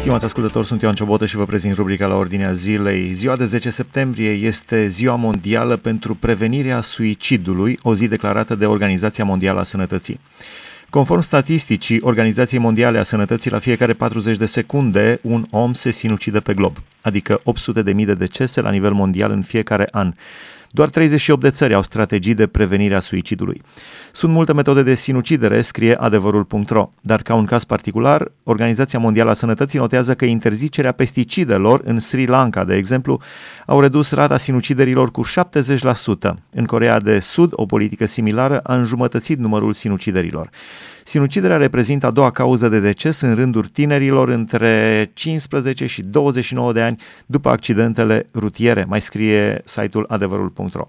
Stimați ascultători, sunt Ioan Ciobotă și vă prezint rubrica la ordinea zilei. Ziua de 10 septembrie este Ziua Mondială pentru Prevenirea Suicidului, o zi declarată de Organizația Mondială a Sănătății. Conform statisticii Organizației Mondiale a Sănătății, la fiecare 40 de secunde un om se sinucide pe glob, adică 800.000 de decese la nivel mondial în fiecare an. Doar 38 de țări au strategii de prevenire a suicidului. Sunt multe metode de sinucidere, scrie adevărul.ro, dar ca un caz particular, Organizația Mondială a Sănătății notează că interzicerea pesticidelor în Sri Lanka, de exemplu, au redus rata sinuciderilor cu 70%. În Corea de Sud, o politică similară a înjumătățit numărul sinuciderilor. Sinuciderea reprezintă a doua cauză de deces în rândul tinerilor între 15 și 29 de ani după accidentele rutiere, mai scrie site-ul adevărul.ro.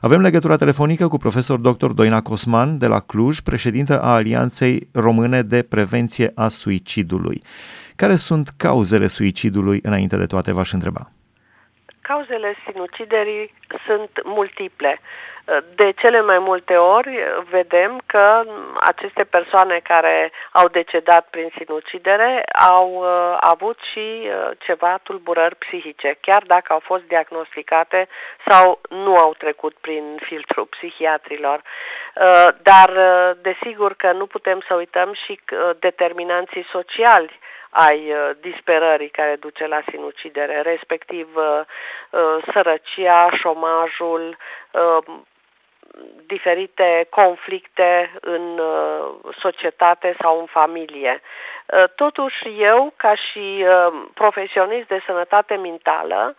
Avem legătura telefonică cu profesor dr. Doina Cosman de la Cluj, președintă a Alianței Române de Prevenție a Suicidului. Care sunt cauzele suicidului înainte de toate, v-aș întreba? Cauzele sinuciderii sunt multiple. De cele mai multe ori vedem că aceste persoane care au decedat prin sinucidere au uh, avut și uh, ceva tulburări psihice, chiar dacă au fost diagnosticate sau nu au trecut prin filtrul psihiatrilor. Uh, dar desigur că nu putem să uităm și determinanții sociali ai uh, disperării care duce la sinucidere, respectiv uh, uh, sărăcia, șomajul, diferite conflicte în uh, societate sau în familie. Uh, totuși, eu, ca și uh, profesionist de sănătate mentală,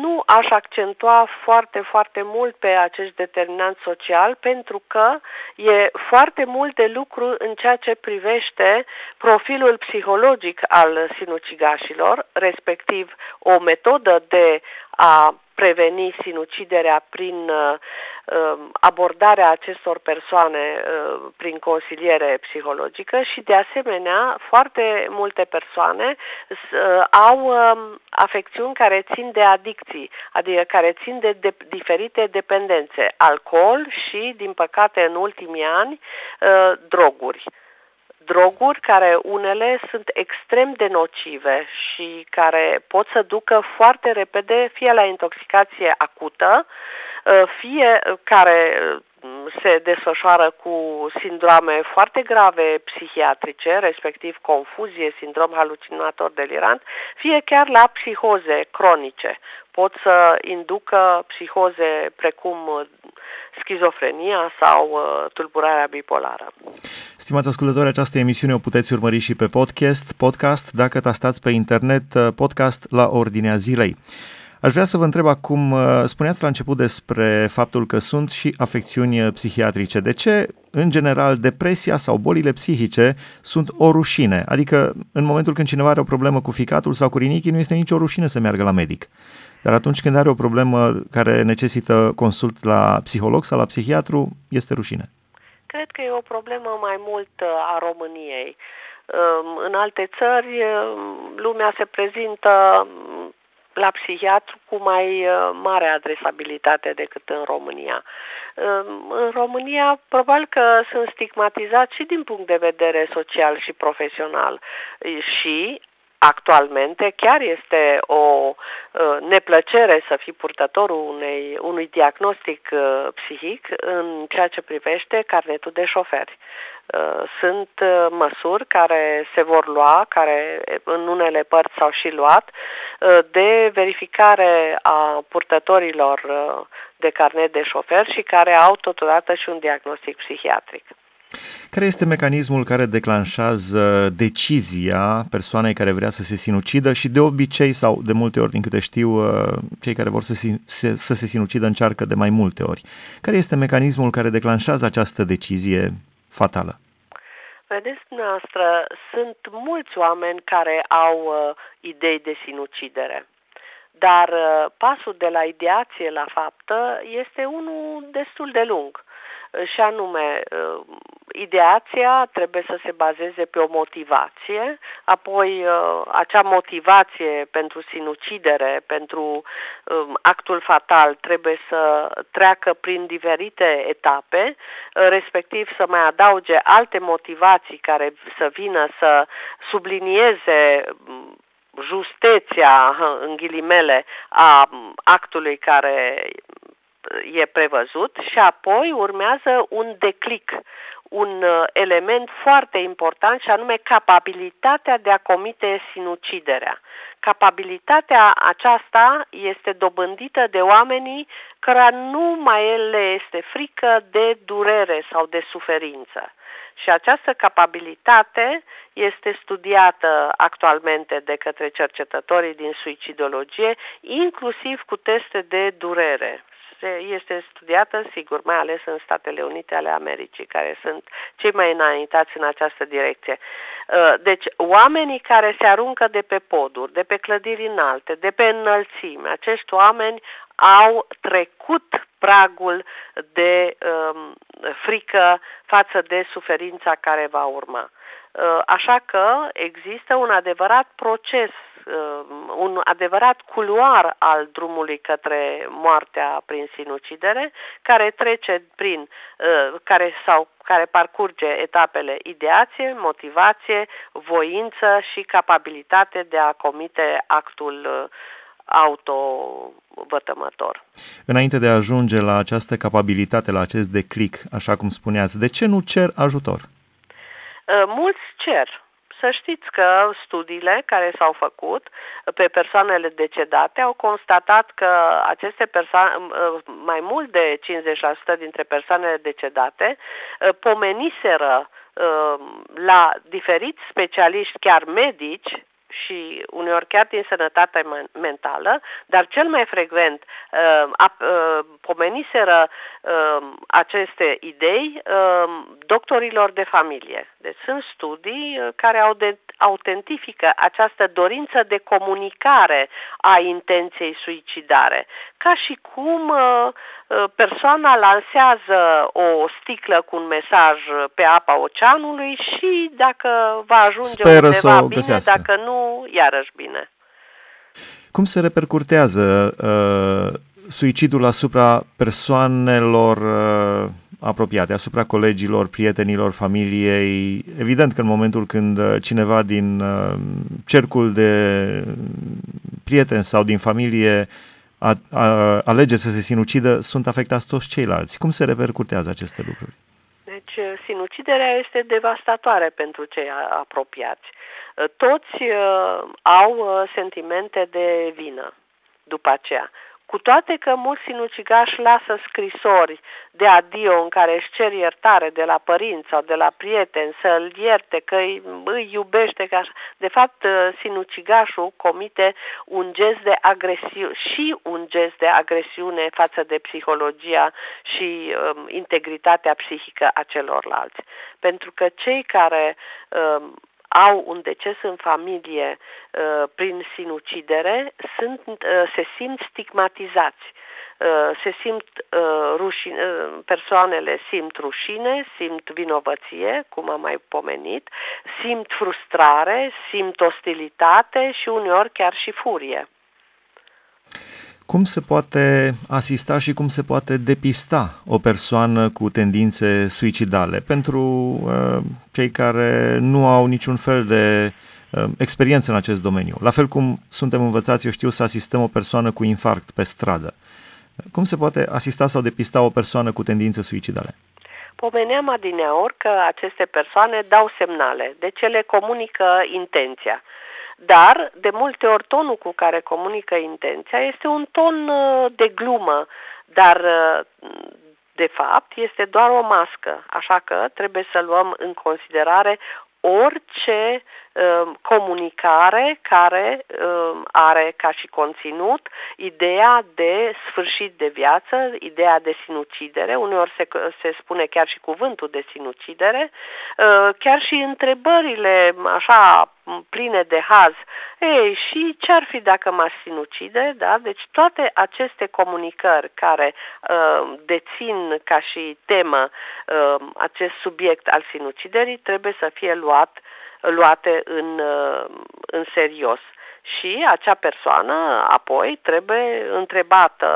nu aș accentua foarte, foarte mult pe acest determinant social pentru că e foarte mult de lucru în ceea ce privește profilul psihologic al sinucigașilor, respectiv o metodă de a preveni sinuciderea prin uh, um, abordarea acestor persoane uh, prin consiliere psihologică și de asemenea foarte multe persoane uh, au um, afecțiuni care țin de adicții, adică care țin de, de diferite dependențe, alcool și, din păcate, în ultimii ani, droguri droguri care unele sunt extrem de nocive și care pot să ducă foarte repede fie la intoxicație acută, uh, fie care se desfășoară cu sindrome foarte grave psihiatrice, respectiv confuzie, sindrom halucinator delirant, fie chiar la psihoze cronice. Pot să inducă psihoze precum schizofrenia sau uh, tulburarea bipolară. Stimați ascultători, această emisiune o puteți urmări și pe podcast, podcast dacă tastați pe internet uh, podcast la ordinea zilei. Aș vrea să vă întreb acum, uh, spuneați la început despre faptul că sunt și afecțiuni uh, psihiatrice. De ce, în general, depresia sau bolile psihice sunt o rușine? Adică, în momentul când cineva are o problemă cu ficatul sau cu rinichii, nu este nicio rușine să meargă la medic. Dar atunci când are o problemă care necesită consult la psiholog sau la psihiatru, este rușine. Cred că e o problemă mai mult uh, a României. Um, în alte țări, lumea se prezintă la psihiatru cu mai uh, mare adresabilitate decât în România. Um, în România probabil că sunt stigmatizați și din punct de vedere social și profesional și actualmente chiar este o uh, neplăcere să fii purtătorul unei, unui diagnostic uh, psihic în ceea ce privește carnetul de șoferi. Uh, sunt uh, măsuri care se vor lua, care în unele părți s-au și luat, uh, de verificare a purtătorilor de carnet de șofer și care au totodată și un diagnostic psihiatric. Care este mecanismul care declanșează decizia persoanei care vrea să se sinucidă și de obicei sau de multe ori, din câte știu, cei care vor să se, să se sinucidă încearcă de mai multe ori. Care este mecanismul care declanșează această decizie fatală? Vedeți dumneavoastră, sunt mulți oameni care au uh, idei de sinucidere. Dar uh, pasul de la ideație la faptă este unul destul de lung. Uh, și anume, uh, ideația trebuie să se bazeze pe o motivație, apoi uh, acea motivație pentru sinucidere, pentru um, actul fatal trebuie să treacă prin diferite etape, uh, respectiv să mai adauge alte motivații care să vină să sublinieze um, justeția, în ghilimele, a actului care e prevăzut și apoi urmează un declic, un uh, element foarte important și anume capabilitatea de a comite sinuciderea. Capabilitatea aceasta este dobândită de oamenii care nu mai le este frică de durere sau de suferință. Și această capabilitate este studiată actualmente de către cercetătorii din suicidologie, inclusiv cu teste de durere este studiată, sigur, mai ales în Statele Unite ale Americii, care sunt cei mai înaintați în această direcție. Uh, deci, oamenii care se aruncă de pe poduri, de pe clădiri înalte, de pe înălțime, acești oameni au trecut pragul de um, frică față de suferința care va urma. Uh, așa că există un adevărat proces uh, un adevărat culoar al drumului către moartea prin sinucidere, care trece prin, uh, care sau care parcurge etapele ideație, motivație, voință și capabilitate de a comite actul autovătămător. Înainte de a ajunge la această capabilitate, la acest declic, așa cum spuneați, de ce nu cer ajutor? Uh, mulți cer. Să știți că studiile care s-au făcut pe persoanele decedate au constatat că aceste persoane, uh, mai mult de 50% dintre persoanele decedate, uh, pomeniseră la diferiți specialiști, chiar medici, și uneori chiar din sănătate mentală, dar cel mai frecvent uh, uh, pomeniseră uh, aceste idei uh, doctorilor de familie. Deci sunt studii uh, care au de, autentifică această dorință de comunicare a intenției suicidare, ca și cum uh, uh persoana lansează o sticlă cu un mesaj pe apa oceanului și dacă va ajunge Speră undeva bine, găsească. dacă nu, iarăși bine. Cum se repercutează uh, suicidul asupra persoanelor uh, apropiate, asupra colegilor, prietenilor, familiei. Evident că în momentul când uh, cineva din uh, cercul de prieteni sau din familie a, a, alege să se sinucidă, sunt afectați toți ceilalți. Cum se repercutează aceste lucruri? Deci, sinuciderea este devastatoare pentru cei apropiați. Toți uh, au uh, sentimente de vină după aceea. Cu toate că mulți sinucigași lasă scrisori de adio în care își cer iertare de la părinți sau de la prieteni, să-l ierte, că îi, îi iubește, că de fapt uh, sinucigașul comite un gest de agresiune și un gest de agresiune față de psihologia și um, integritatea psihică a celorlalți. Pentru că cei care um, au un deces în familie uh, prin sinucidere sunt, uh, se simt stigmatizați. Uh, se simt uh, rușine, uh, persoanele simt rușine, simt vinovăție, cum am mai pomenit, simt frustrare, simt ostilitate și uneori chiar și furie. Cum se poate asista și cum se poate depista o persoană cu tendințe suicidale pentru uh, cei care nu au niciun fel de uh, experiență în acest domeniu? La fel cum suntem învățați, eu știu, să asistăm o persoană cu infarct pe stradă. Cum se poate asista sau depista o persoană cu tendințe suicidale? Pomeneam adineaori că aceste persoane dau semnale, deci ele comunică intenția. Dar, de multe ori, tonul cu care comunică intenția este un ton uh, de glumă, dar uh, de fapt este doar o mască, așa că trebuie să luăm în considerare orice um, comunicare care um, are ca și conținut ideea de sfârșit de viață, ideea de sinucidere, uneori se, se spune chiar și cuvântul de sinucidere, uh, chiar și întrebările așa pline de haz. Ei, și ce ar fi dacă m-aș sinucide? Da? Deci toate aceste comunicări care uh, dețin ca și temă uh, acest subiect al sinuciderii trebuie să fie luat, luate în, uh, în serios. Și acea persoană apoi trebuie întrebată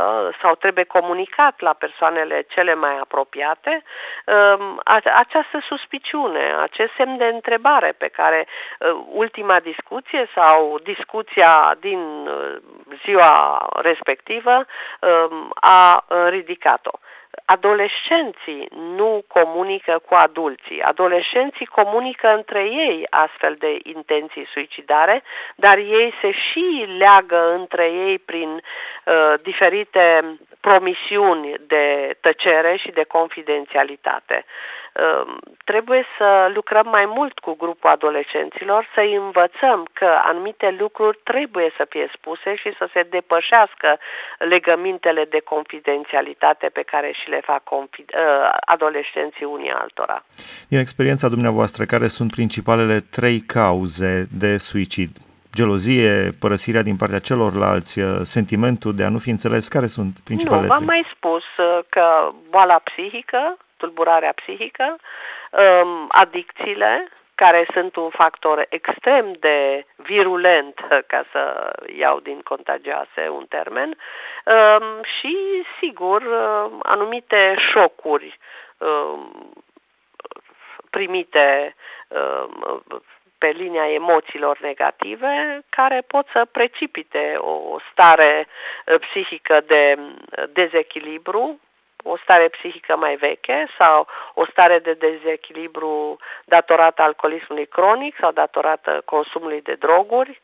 sau trebuie comunicat la persoanele cele mai apropiate um, această suspiciune, acest semn de întrebare pe care uh, ultima discuție sau discuția din uh, ziua respectivă um, a ridicat-o adolescenții nu comunică cu adulții. Adolescenții comunică între ei astfel de intenții suicidare, dar ei se și leagă între ei prin uh, diferite promisiuni de tăcere și de confidențialitate. Ehm, trebuie să lucrăm mai mult cu grupul adolescenților, să-i învățăm că anumite lucruri trebuie să fie spuse și să se depășească legămintele de confidențialitate pe care și le fac confi- ă, adolescenții unii altora. Din experiența dumneavoastră, care sunt principalele trei cauze de suicid? Gelozie, părăsirea din partea celorlalți, ă, sentimentul de a nu fi înțeles, care sunt principalele? Nu, v-am mai spus ă, că boala psihică, tulburarea psihică, um, adicțiile, care sunt un factor extrem de virulent, ca să iau din contagioase un termen, um, și, sigur, um, anumite șocuri primite pe linia emoțiilor negative care pot să precipite o stare uh, psihică de dezechilibru o stare psihică mai veche sau o stare de dezechilibru datorată alcoolismului cronic sau datorată consumului de droguri.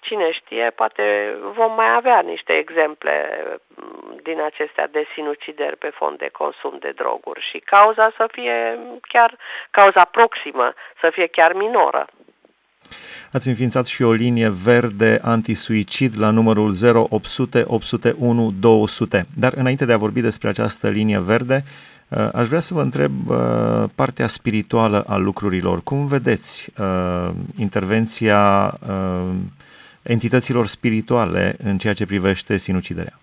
Cine știe, poate vom mai avea niște exemple mm, din acestea de sinucideri pe fond de consum de droguri și cauza să fie chiar, cauza proximă să fie chiar minoră. Ați înființat și o linie verde antisuicid la numărul 0800 801 200. Dar înainte de a vorbi despre această linie verde, uh, aș vrea să vă întreb uh, partea spirituală a lucrurilor. Cum vedeți uh, intervenția entităților spirituale în ceea ce privește sinuciderea?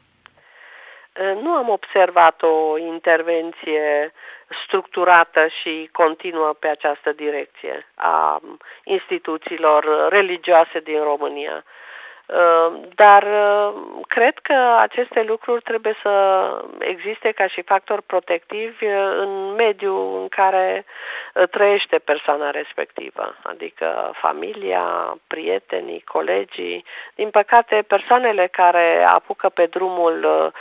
Nu am observat o intervenție structurată și continuă pe această direcție a instituțiilor religioase din România. Uh, dar uh, cred că aceste lucruri trebuie să existe ca și factor protectiv uh, în mediul în care trăiește persoana respectivă, adică familia, prietenii, colegii. Din păcate, persoanele care apucă pe drumul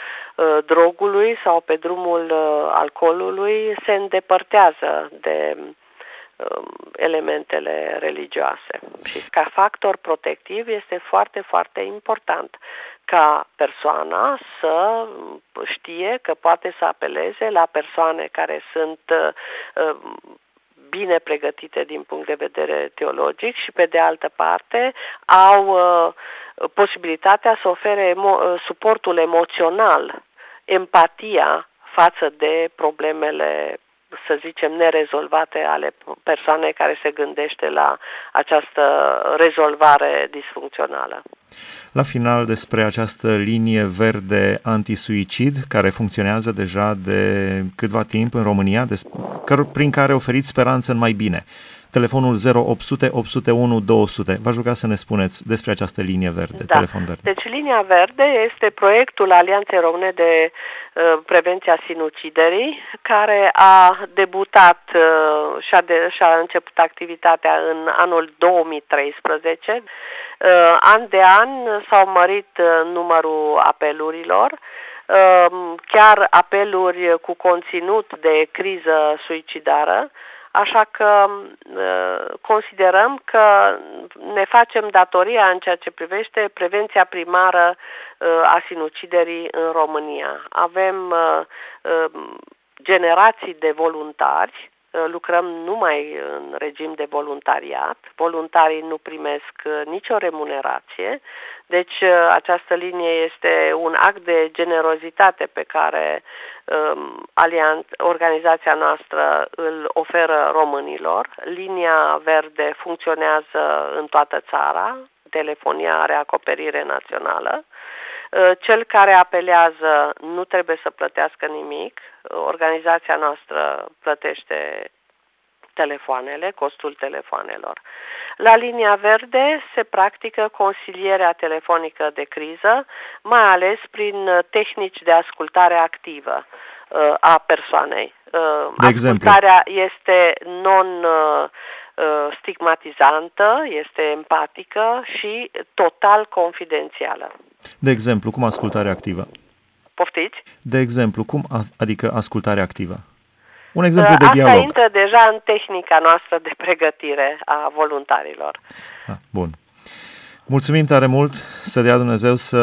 drogului sau pe drumul alcoolului se îndepărtează de Um, elementele religioase. Și ca factor protectiv este foarte, foarte important ca persoana să știe că poate să apeleze la persoane care sunt uh, bine pregătite din punct de vedere teologic și pe de altă parte au uh, posibilitatea să ofere emo- uh, suportul emoțional, empatia față de problemele să zicem, nerezolvate ale persoanei care se gândește la această rezolvare disfuncțională. La final, despre această linie verde antisuicid, care funcționează deja de câtva timp în România, prin care oferiți speranță în mai bine telefonul 0800 801 200. V-aș ruga să ne spuneți despre această linie verde, da. telefon verde. Deci linia verde este proiectul Alianței Române de uh, Prevenția Sinuciderii, care a debutat uh, și, a de, și a început activitatea în anul 2013. Uh, an de an s-au mărit uh, numărul apelurilor, uh, chiar apeluri cu conținut de criză suicidară, Așa că ă, considerăm că ne facem datoria în ceea ce privește prevenția primară ă, a sinuciderii în România. Avem ă, generații de voluntari uh, lucrăm numai în regim de voluntariat. Voluntarii nu primesc uh, nicio remunerație, deci această linie este un act de generozitate pe care um, alian, organizația noastră îl oferă românilor. Linia verde funcționează în toată țara, telefonia are acoperire națională. Uh, cel care apelează nu trebuie să plătească nimic. Uh, organizația noastră plătește telefoanele, costul telefoanelor. La linia verde se practică consilierea telefonică de criză, mai ales prin tehnici de ascultare activă uh, a persoanei. De Ascultarea exemplu. este non stigmatizantă, este empatică și total confidențială. De exemplu, cum ascultare activă? Poftiți? De exemplu, cum adică ascultare activă? Un exemplu de Asta dialog. Asta intră deja în tehnica noastră de pregătire a voluntarilor. Ah, bun. Mulțumim tare mult, să dea Dumnezeu să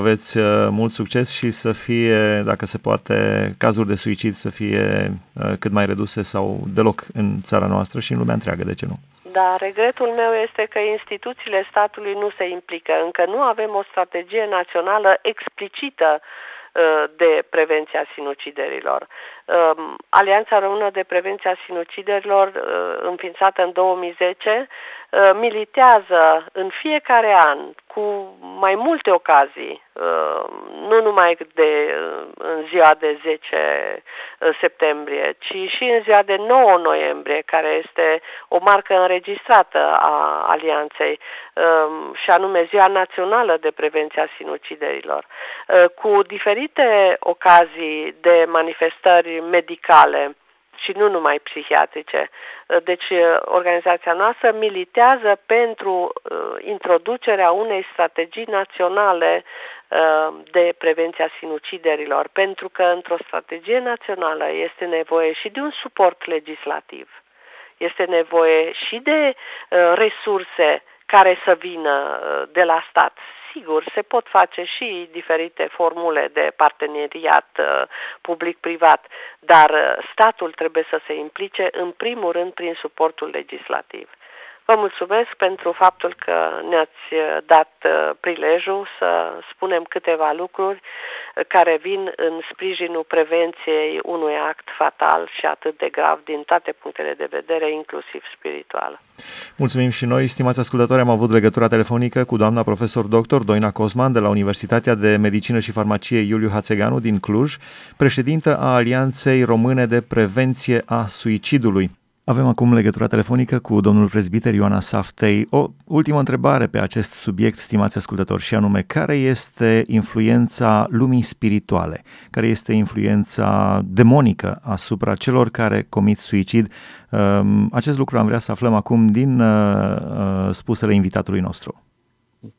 aveți uh, mult succes și să fie, dacă se poate, cazuri de suicid să fie uh, cât mai reduse sau deloc în țara noastră și în lumea întreagă, de ce nu? Da, regretul meu este că instituțiile statului nu se implică. Încă nu avem o strategie națională explicită uh, de prevenția sinuciderilor. Um, Alianța Română de Prevenție a Sinuciderilor, uh, înființată în 2010, uh, militează în fiecare an cu mai multe ocazii, uh, nu numai de în ziua de 10 septembrie, ci și în ziua de 9 noiembrie, care este o marcă înregistrată a Alianței, um, și anume Ziua Națională de Prevenție a Sinuciderilor, cu diferite ocazii de manifestări medicale și nu numai psihiatrice. Deci organizația noastră militează pentru uh, introducerea unei strategii naționale uh, de prevenție a sinuciderilor, pentru că într-o strategie națională este nevoie și de un suport legislativ, este nevoie și de uh, resurse care să vină de la stat sigur, se pot face și diferite formule de parteneriat uh, public-privat, dar uh, statul trebuie să se implice în primul rând prin suportul legislativ. Vă mulțumesc pentru faptul că ne-ați uh, dat uh, prilejul să spunem câteva lucruri uh, care vin în sprijinul prevenției unui act fatal și atât de grav din toate punctele de vedere, inclusiv spiritual. Mulțumim și noi, stimați ascultători, am avut legătura telefonică cu doamna profesor dr. Doina Cosman de la Universitatea de Medicină și Farmacie Iuliu Hațeganu din Cluj, președintă a Alianței Române de Prevenție a Suicidului. Avem acum legătura telefonică cu domnul prezbiter Ioana Saftei. O ultimă întrebare pe acest subiect, stimați ascultători, și anume, care este influența lumii spirituale? Care este influența demonică asupra celor care comit suicid? Um, acest lucru am vrea să aflăm acum din uh, uh, spusele invitatului nostru.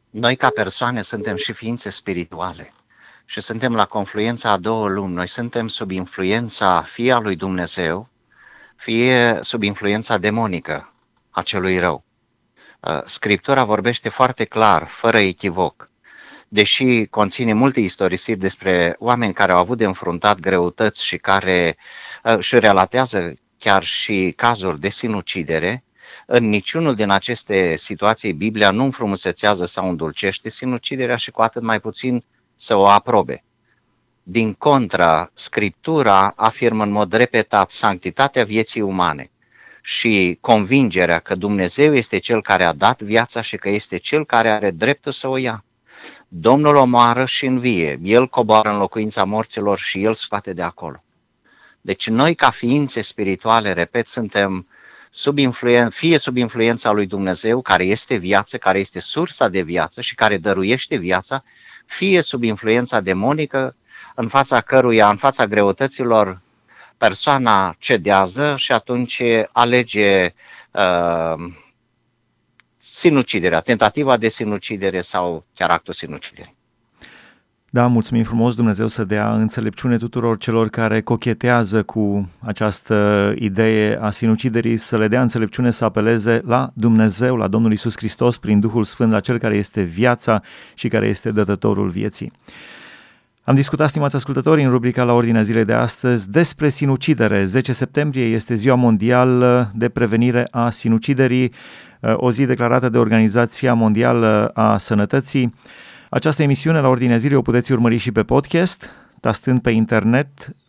Noi ca persoane suntem și ființe spirituale și suntem la confluența a două lumi. Noi suntem sub influența fie a lui Dumnezeu, fie sub influența demonică a celui rău. Uh, Scriptura vorbește foarte clar, fără echivoc, deși conține multe istorisiri despre oameni care au avut de înfruntat greutăți și care uh, își relatează chiar și cazuri de sinucidere, în niciunul din aceste situații Biblia nu înfrumusețează sau îndulcește sinuciderea și cu atât mai puțin să o aprobe. Din contra, Scriptura afirmă în mod repetat sanctitatea vieții umane și convingerea că Dumnezeu este Cel care a dat viața și că este Cel care are dreptul să o ia. Domnul omoară și învie, El coboară în locuința morților și El scoate de acolo. Deci noi ca ființe spirituale, repet, suntem sub influen- fie sub influența lui Dumnezeu, care este viață, care este sursa de viață și care dăruiește viața, fie sub influența demonică, în fața căruia, în fața greutăților, persoana cedează și atunci alege uh, sinuciderea, tentativa de sinucidere sau chiar actul sinuciderii. Da, mulțumim frumos Dumnezeu să dea înțelepciune tuturor celor care cochetează cu această idee a sinuciderii, să le dea înțelepciune să apeleze la Dumnezeu, la Domnul Isus Hristos, prin Duhul Sfânt, la Cel care este viața și care este dătătorul vieții. Am discutat, stimați ascultători, în rubrica la ordinea zilei de astăzi despre sinucidere. 10 septembrie este ziua mondială de prevenire a sinuciderii, o zi declarată de Organizația Mondială a Sănătății. Această emisiune la ordinea zilei o puteți urmări și pe podcast, tastând pe internet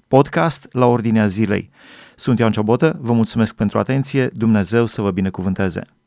podcast la ordinea zilei. Sunt Ioan Ciobotă, vă mulțumesc pentru atenție, Dumnezeu să vă binecuvânteze!